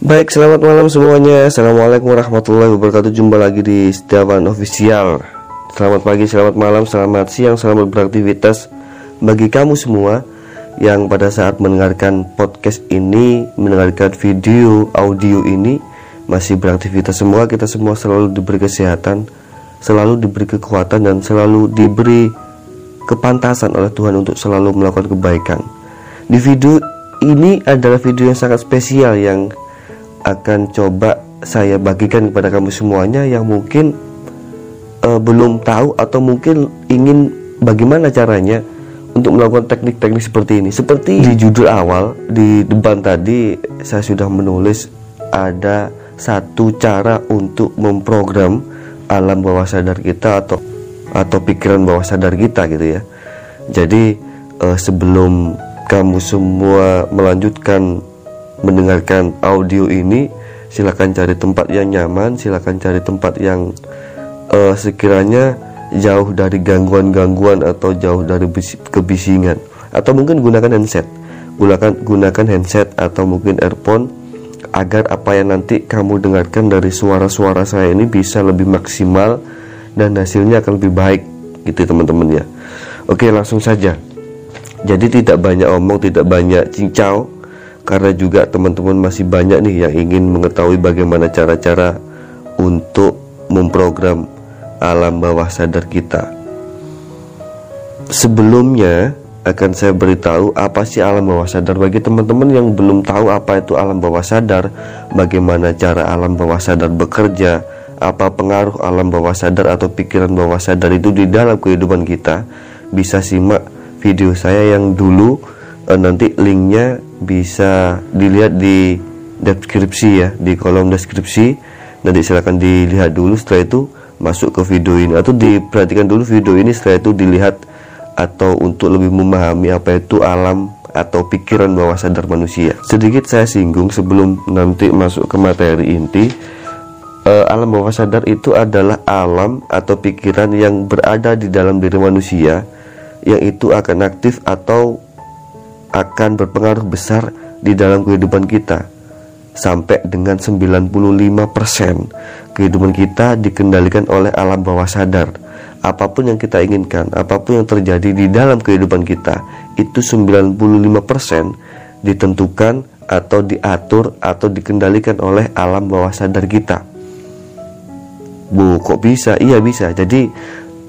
Baik, selamat malam semuanya. Assalamualaikum warahmatullahi wabarakatuh. Jumpa lagi di Setiawan Official. Selamat pagi, selamat malam, selamat siang, selamat beraktivitas bagi kamu semua yang pada saat mendengarkan podcast ini, mendengarkan video audio ini masih beraktivitas semua. Kita semua selalu diberi kesehatan, selalu diberi kekuatan dan selalu diberi kepantasan oleh Tuhan untuk selalu melakukan kebaikan. Di video ini adalah video yang sangat spesial yang akan coba saya bagikan kepada kamu semuanya yang mungkin uh, belum tahu atau mungkin ingin bagaimana caranya untuk melakukan teknik-teknik seperti ini. Seperti di judul awal di depan tadi saya sudah menulis ada satu cara untuk memprogram alam bawah sadar kita atau atau pikiran bawah sadar kita gitu ya. Jadi uh, sebelum kamu semua melanjutkan mendengarkan audio ini silakan cari tempat yang nyaman silakan cari tempat yang uh, sekiranya jauh dari gangguan-gangguan atau jauh dari kebisingan. Atau mungkin gunakan handset. Gunakan gunakan handset atau mungkin earphone agar apa yang nanti kamu dengarkan dari suara-suara saya ini bisa lebih maksimal dan hasilnya akan lebih baik gitu teman-teman ya. Oke langsung saja. Jadi tidak banyak omong tidak banyak cincau karena juga teman-teman masih banyak nih yang ingin mengetahui bagaimana cara-cara untuk memprogram alam bawah sadar kita. Sebelumnya akan saya beritahu apa sih alam bawah sadar bagi teman-teman yang belum tahu apa itu alam bawah sadar, bagaimana cara alam bawah sadar bekerja, apa pengaruh alam bawah sadar atau pikiran bawah sadar itu di dalam kehidupan kita, bisa simak video saya yang dulu eh, nanti linknya bisa dilihat di deskripsi ya di kolom deskripsi. Nanti silahkan dilihat dulu setelah itu masuk ke video ini. Atau diperhatikan dulu video ini setelah itu dilihat atau untuk lebih memahami apa itu alam atau pikiran bawah sadar manusia. Sedikit saya singgung sebelum nanti masuk ke materi inti. Uh, alam bawah sadar itu adalah alam atau pikiran yang berada di dalam diri manusia yang itu akan aktif atau akan berpengaruh besar di dalam kehidupan kita. Sampai dengan 95% kehidupan kita dikendalikan oleh alam bawah sadar. Apa pun yang kita inginkan apa pun yang terjadi di dalam kehidupan kita itu 95% ditentukan atau diatur atau dikendalikan oleh alam bawah sadar kita. Bu kok bisa? Iya bisa. Jadi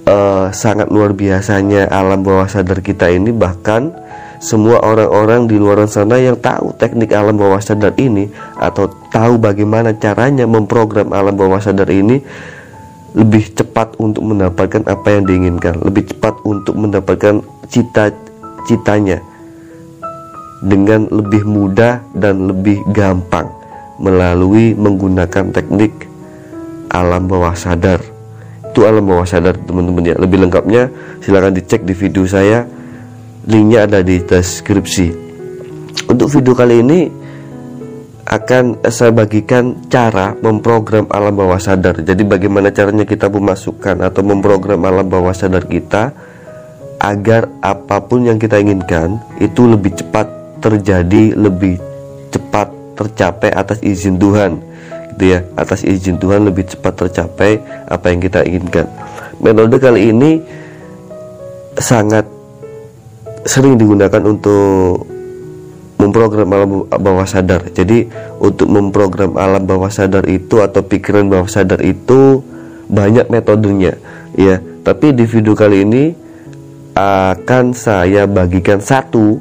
uh, sangat luar biasanya alam bawah sadar kita ini bahkan semua orang-orang di luar sana yang tahu teknik alam bawah sadar ini atau tahu bagaimana caranya memprogram alam bawah sadar ini lebih cepat untuk mendapatkan apa yang diinginkan, lebih cepat untuk mendapatkan cita-citanya dengan lebih mudah dan lebih gampang melalui menggunakan teknik alam bawah sadar. Itu alam bawah sadar teman-teman ya. Lebih lengkapnya silahkan dicek di video saya linknya ada di deskripsi. Untuk video kali ini akan saya bagikan cara memprogram alam bawah sadar. Jadi bagaimana caranya kita memasukkan atau memprogram alam bawah sadar kita agar apa pun yang kita inginkan itu lebih cepat terjadi lebih cepat tercapai atas izin Tuhan gitu ya. Atas izin Tuhan lebih cepat tercapai apa yang kita inginkan. Metode kali ini sangat sering digunakan untuk memprogram alam bawah sadar. Jadi untuk memprogram alam bawah sadar itu atau pikiran bawah sadar itu banyak metodenya, ya. Tapi di video kali ini akan saya bagikan satu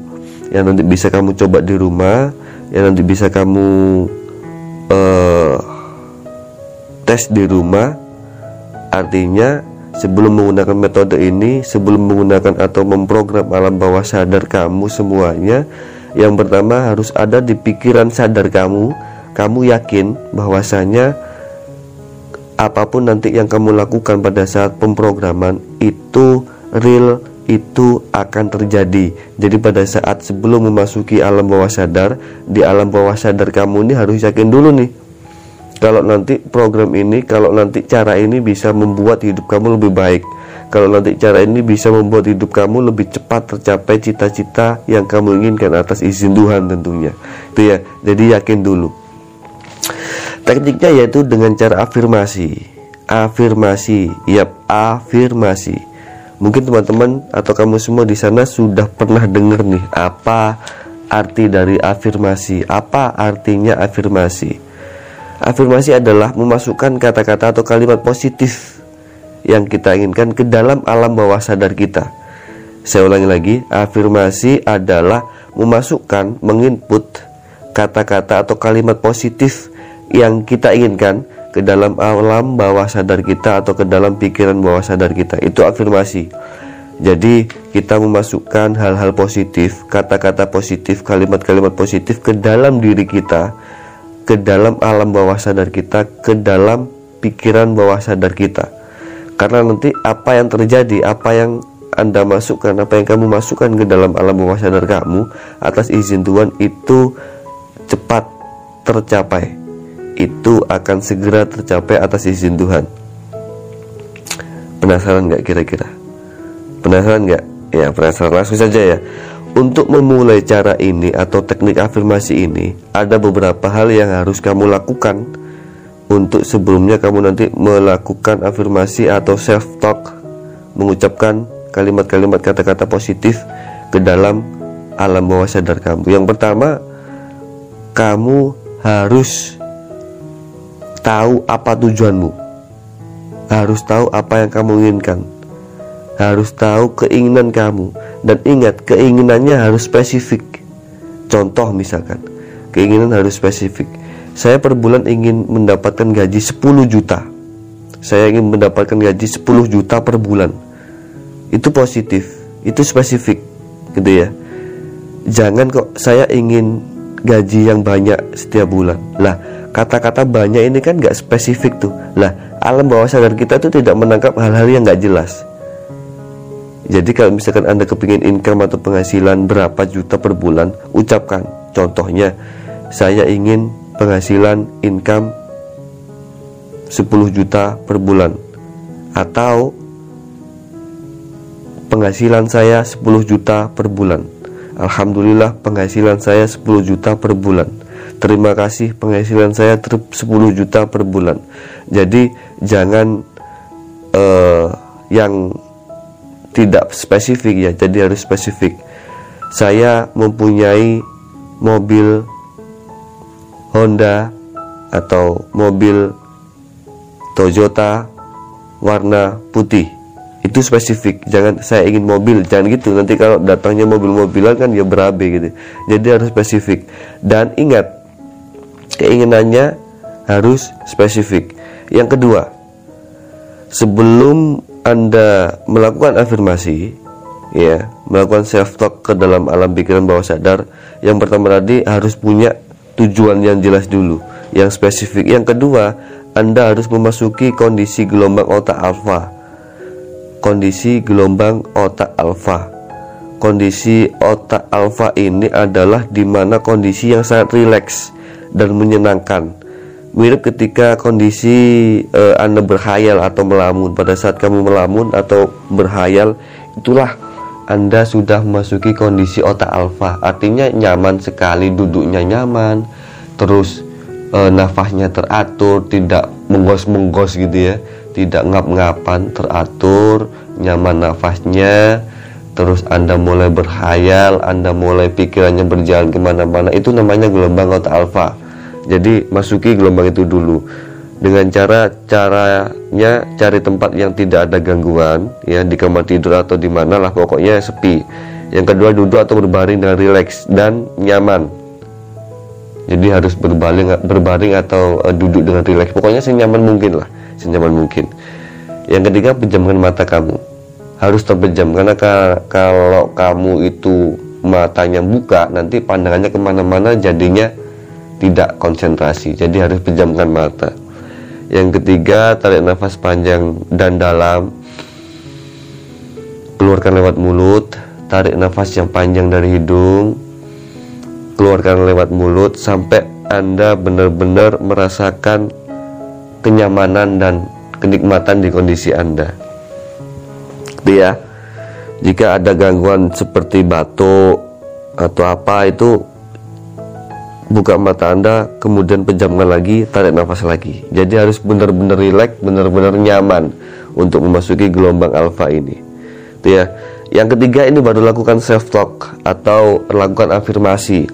yang nanti bisa kamu coba di rumah, yang nanti bisa kamu uh, tes di rumah. Artinya Sebelum menggunakan metode ini, sebelum menggunakan atau memprogram alam bawah sadar kamu semuanya, yang pertama harus ada di pikiran sadar kamu, kamu yakin bahwasanya apa pun nanti yang kamu lakukan pada saat pemrograman itu real itu akan terjadi. Jadi pada saat sebelum memasuki alam bawah sadar, di alam bawah sadar kamu ini harus yakin dulu nih kalau nanti program ini kalau nanti cara ini bisa membuat hidup kamu lebih baik. Kalau nanti cara ini bisa membuat hidup kamu lebih cepat tercapai cita-cita yang kamu inginkan atas izin Tuhan tentunya. Itu ya jadi yakin dulu. Tekniknya yaitu dengan cara afirmasi. Afirmasi yap afirmasi. Mungkin teman-teman atau kamu semua di sana sudah pernah dengar nih apa arti dari afirmasi? Apa artinya afirmasi afirmasi adalah memasukkan kata-kata atau kalimat positif yang kita inginkan ke dalam alam bawah sadar kita saya ulangi lagi, afirmasi adalah memasukkan, menginput kata-kata atau kalimat positif yang kita inginkan ke dalam alam bawah sadar kita atau ke dalam pikiran bawah sadar kita. Itu afirmasi. Jadi kita memasukkan hal-hal positif, kata-kata positif, kalimat-kalimat positif ke dalam diri kita, ke dalam alam bawah sadar kita, ke dalam pikiran bawah sadar kita. Karena nanti apa yang terjadi, apa yang anda masukkan apa yang kamu masukkan ke dalam alam bawah sadar kamu atas izin Tuhan itu cepat tercapai. Itu akan segera tercapai atas izin Tuhan. Penasaran nggak kira-kira? Penasaran nggak? Ya penasaran. Langsung saja ya untuk memulai cara ini atau teknik afirmasi ini ada beberapa hal yang harus kamu lakukan untuk sebelumnya kamu nanti melakukan afirmasi atau self talk mengucapkan kalimat-kalimat kata-kata positif ke dalam alam bawah sadar kamu. Yang pertama, kamu harus tahu apa tujuanmu. Harus tahu apa yang kamu inginkan. Harus tahu keinginan kamu dan ingat keinginannya harus spesifik. Contoh misalkan, keinginan harus spesifik. Saya per bulan ingin mendapatkan gaji 10 juta. Saya ingin mendapatkan gaji 10 juta per bulan itu positif itu spesifik gitu ya jangan kok saya ingin gaji yang banyak setiap bulan lah kata-kata banyak ini kan nggak spesifik tuh lah alam bawah sadar kita tuh tidak menangkap hal-hal yang nggak jelas jadi kalau misalkan anda kepingin income atau penghasilan berapa juta per bulan ucapkan contohnya saya ingin penghasilan income 10 juta per bulan atau penghasilan saya 10 juta per bulan. Alhamdulillah penghasilan saya 10 juta per bulan. Terima kasih penghasilan saya 10 juta per bulan. Jadi jangan uh, yang tidak spesifik ya, jadi harus spesifik. Saya mempunyai mobil Honda atau mobil Toyota warna putih. Itu spesifik jangan saya ingin mobil jangan gitu. Nanti kalau datangnya mobil-mobilan kan ya berabe gitu. Jadi harus spesifik. Dan ingat keinginannya harus spesifik. Yang kedua sebelum anda melakukan afirmasi ya melakukan self talk ke dalam alam pikiran bawah sadar yang pertama tadi harus punya tujuan yang jelas dulu yang spesifik yang kedua anda harus memasuki kondisi gelombang otak alfa kondisi gelombang otak alfa. Kondisi otak alfa ini adalah di mana kondisi yang sangat rileks dan menyenangkan. Mirip ketika kondisi uh, Anda berhayal atau melamun. Pada saat kamu melamun atau berhayal, itulah Anda sudah memasuki kondisi otak alfa. Artinya nyaman sekali, duduknya nyaman, terus uh, nafasnya teratur, tidak menggos-menggos gitu ya tidak ngap-ngapan teratur nyaman nafasnya terus anda mulai berhayal anda mulai pikirannya berjalan ke mana-mana itu namanya gelombang otak alfa jadi masuki gelombang itu dulu. Dengan cara caranya cari tempat yang tidak ada gangguan ya di kamar tidur atau di mana lah pokoknya sepi. Yang kedua duduk atau berbaring dengan rileks dan nyaman. Jadi harus berbaring berbaring atau uh, duduk dengan rileks. Pokoknya senyaman mungkin lah senyaman mungkin. Yang ketiga pejamkan mata kamu. Harus terpejam karena kalau kamu itu matanya buka nanti pandangannya ke mana-mana jadinya tidak konsentrasi jadi harus pejamkan mata. Yang ketiga tarik nafas panjang dan dalam. Keluarkan lewat mulut tarik nafas yang panjang dari hidung. Keluarkan lewat mulut sampai anda benar-benar merasakan kenyamanan dan kenikmatan di kondisi Anda. Ya, jika ada gangguan seperti batuk atau apa itu buka mata Anda, kemudian pejamkan lagi, tarik nafas lagi. Jadi harus benar-benar rileks, benar-benar nyaman untuk memasuki gelombang alfa ini. Itu ya. Yang ketiga ini baru lakukan self talk atau lakukan afirmasi.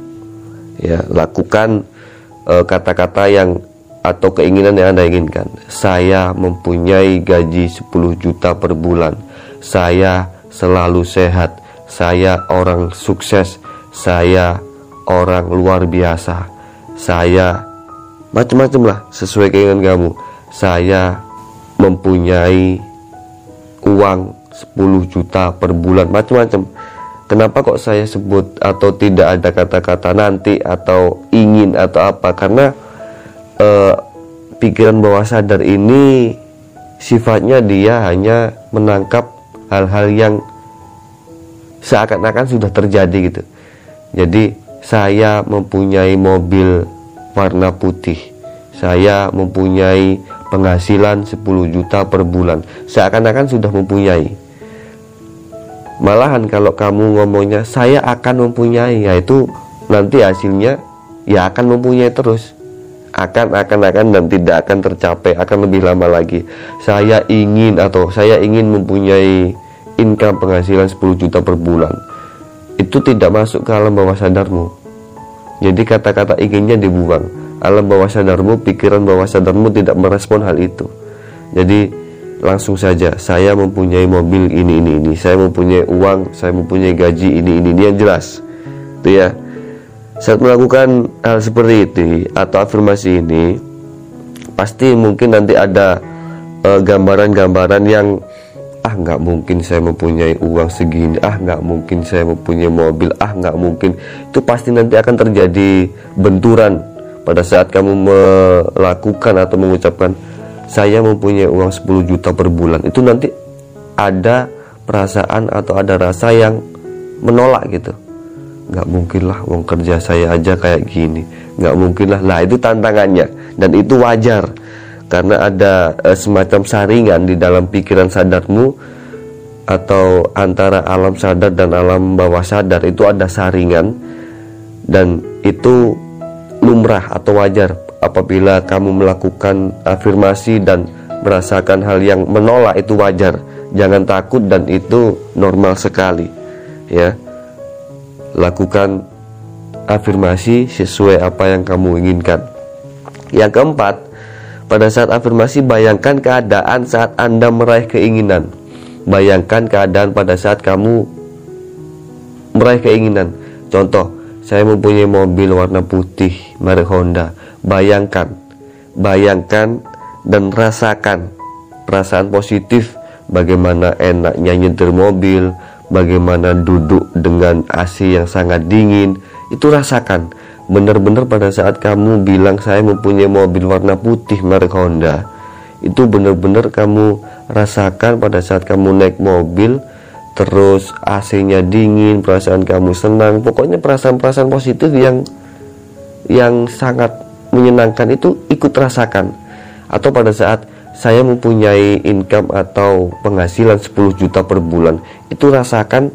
Ya, lakukan eh, kata-kata uh, yang atau keinginan yang Anda inginkan. Saya mempunyai gaji 10 juta per bulan. Saya selalu sehat. Saya orang sukses. Saya orang luar biasa. Saya macam-macam lah sesuai keinginan kamu. Saya mempunyai uang 10 juta per bulan macam-macam. Kenapa kok saya sebut atau tidak ada kata-kata nanti atau ingin atau apa? Karena eh, pikiran bawah sadar ini sifatnya dia hanya menangkap hal-hal yang seakan-akan sudah terjadi gitu. Jadi saya mempunyai mobil warna putih. Saya mempunyai penghasilan 10 juta per bulan. Seakan-akan sudah mempunyai. Malahan kalau kamu ngomongnya saya akan mempunyai, yaitu nanti hasilnya ya akan mempunyai terus. Akan akan akan dan tidak akan tercapai, akan lebih lama lagi. Saya ingin atau saya ingin mempunyai income penghasilan 10 juta per bulan itu tidak masuk ke alam bawah sadarmu. Jadi kata-kata inginnya dibuang. Alam bawah sadarmu pikiran bawah sadarmu tidak merespon hal itu. Jadi langsung saja saya mempunyai mobil ini ini ini. Saya mempunyai uang saya mempunyai gaji ini ini ini. Yang jelas. Itu ya. Saat melakukan hal seperti itu atau afirmasi ini pasti mungkin nanti ada eh, gambaran-gambaran uh, yang ah nggak mungkin saya mempunyai uang segini. Ah nggak mungkin saya mempunyai mobil. Ah nggak mungkin. Itu pasti nanti akan terjadi benturan pada saat kamu melakukan atau mengucapkan saya mempunyai uang 10 juta per bulan. Itu nanti ada perasaan atau ada rasa yang menolak gitu. Nggak mungkin lah uang kerja saya aja kayak gini. Nggak mungkin lah lah itu tantangannya. Dan itu wajar karena ada uh, semacam saringan di dalam pikiran sadarmu atau antara alam sadar dan alam bawah sadar itu ada saringan. Dan itu lumrah atau wajar apabila kamu melakukan afirmasi dan merasakan hal yang menolak itu wajar. Jangan takut dan itu normal sekali ya. Lakukan afirmasi sesuai apa yang kamu inginkan. Yang keempat pada saat afirmasi, bayangkan keadaan saat Anda meraih keinginan. Bayangkan keadaan pada saat kamu meraih keinginan. Contoh, saya mempunyai mobil warna putih merek Honda. Bayangkan, bayangkan dan rasakan perasaan positif bagaimana enaknya nyetir mobil, bagaimana duduk dengan AC yang sangat dingin. Itu rasakan benar-benar pada saat kamu bilang saya mempunyai mobil warna putih merek Honda itu benar-benar kamu rasakan pada saat kamu naik mobil terus AC-nya dingin perasaan kamu senang. Pokoknya perasaan-perasaan positif yang yang sangat menyenangkan itu ikut rasakan. Atau pada saat saya mempunyai income atau penghasilan 10 juta per bulan itu rasakan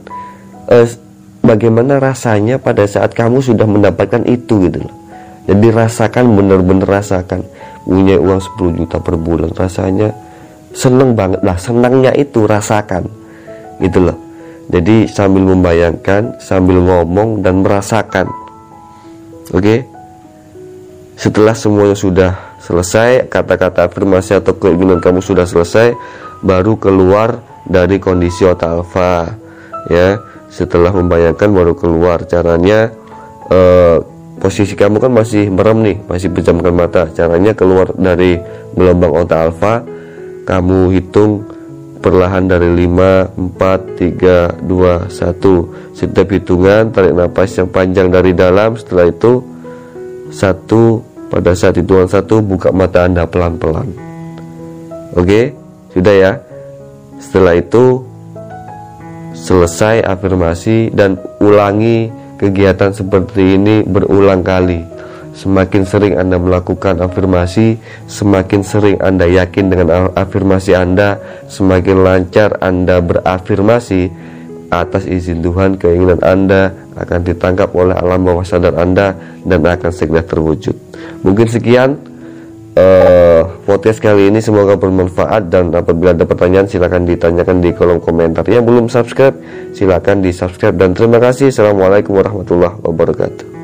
eh, bagaimana rasanya pada saat kamu sudah mendapatkan itu gitu loh. Jadi rasakan benar-benar rasakan. Punya uang 10 juta per bulan rasanya seneng banget. Lah senangnya itu rasakan gitu loh. Jadi sambil membayangkan sambil ngomong dan merasakan. Oke? Okay? setelah semuanya sudah selesai kata-kata afirmasi atau keinginan kamu sudah selesai baru keluar dari kondisi otak alfa ya setelah membayangkan baru keluar caranya eh, posisi kamu kan masih merem nih masih pejamkan mata. Caranya keluar dari gelombang otak alfa. Kamu hitung perlahan dari 5 4 3 2 1 setiap hitungan tarik nafas yang panjang dari dalam. Setelah itu satu pada saat hitungan satu buka mata anda pelan-pelan. Oke? Sudah ya? Setelah itu selesai afirmasi dan ulangi kegiatan seperti ini berulang kali. Semakin sering Anda melakukan afirmasi, semakin sering Anda yakin dengan afirmasi Anda, semakin lancar Anda berafirmasi, atas izin Tuhan keinginan Anda akan ditangkap oleh alam bawah sadar Anda dan akan segera terwujud. Mungkin sekian uh, podcast kali ini semoga bermanfaat dan apabila ada pertanyaan silahkan ditanyakan di kolom komentar. Yang belum subscribe silahkan di subscribe dan terima kasih. Assalamualaikum warahmatullahi wabarakatuh.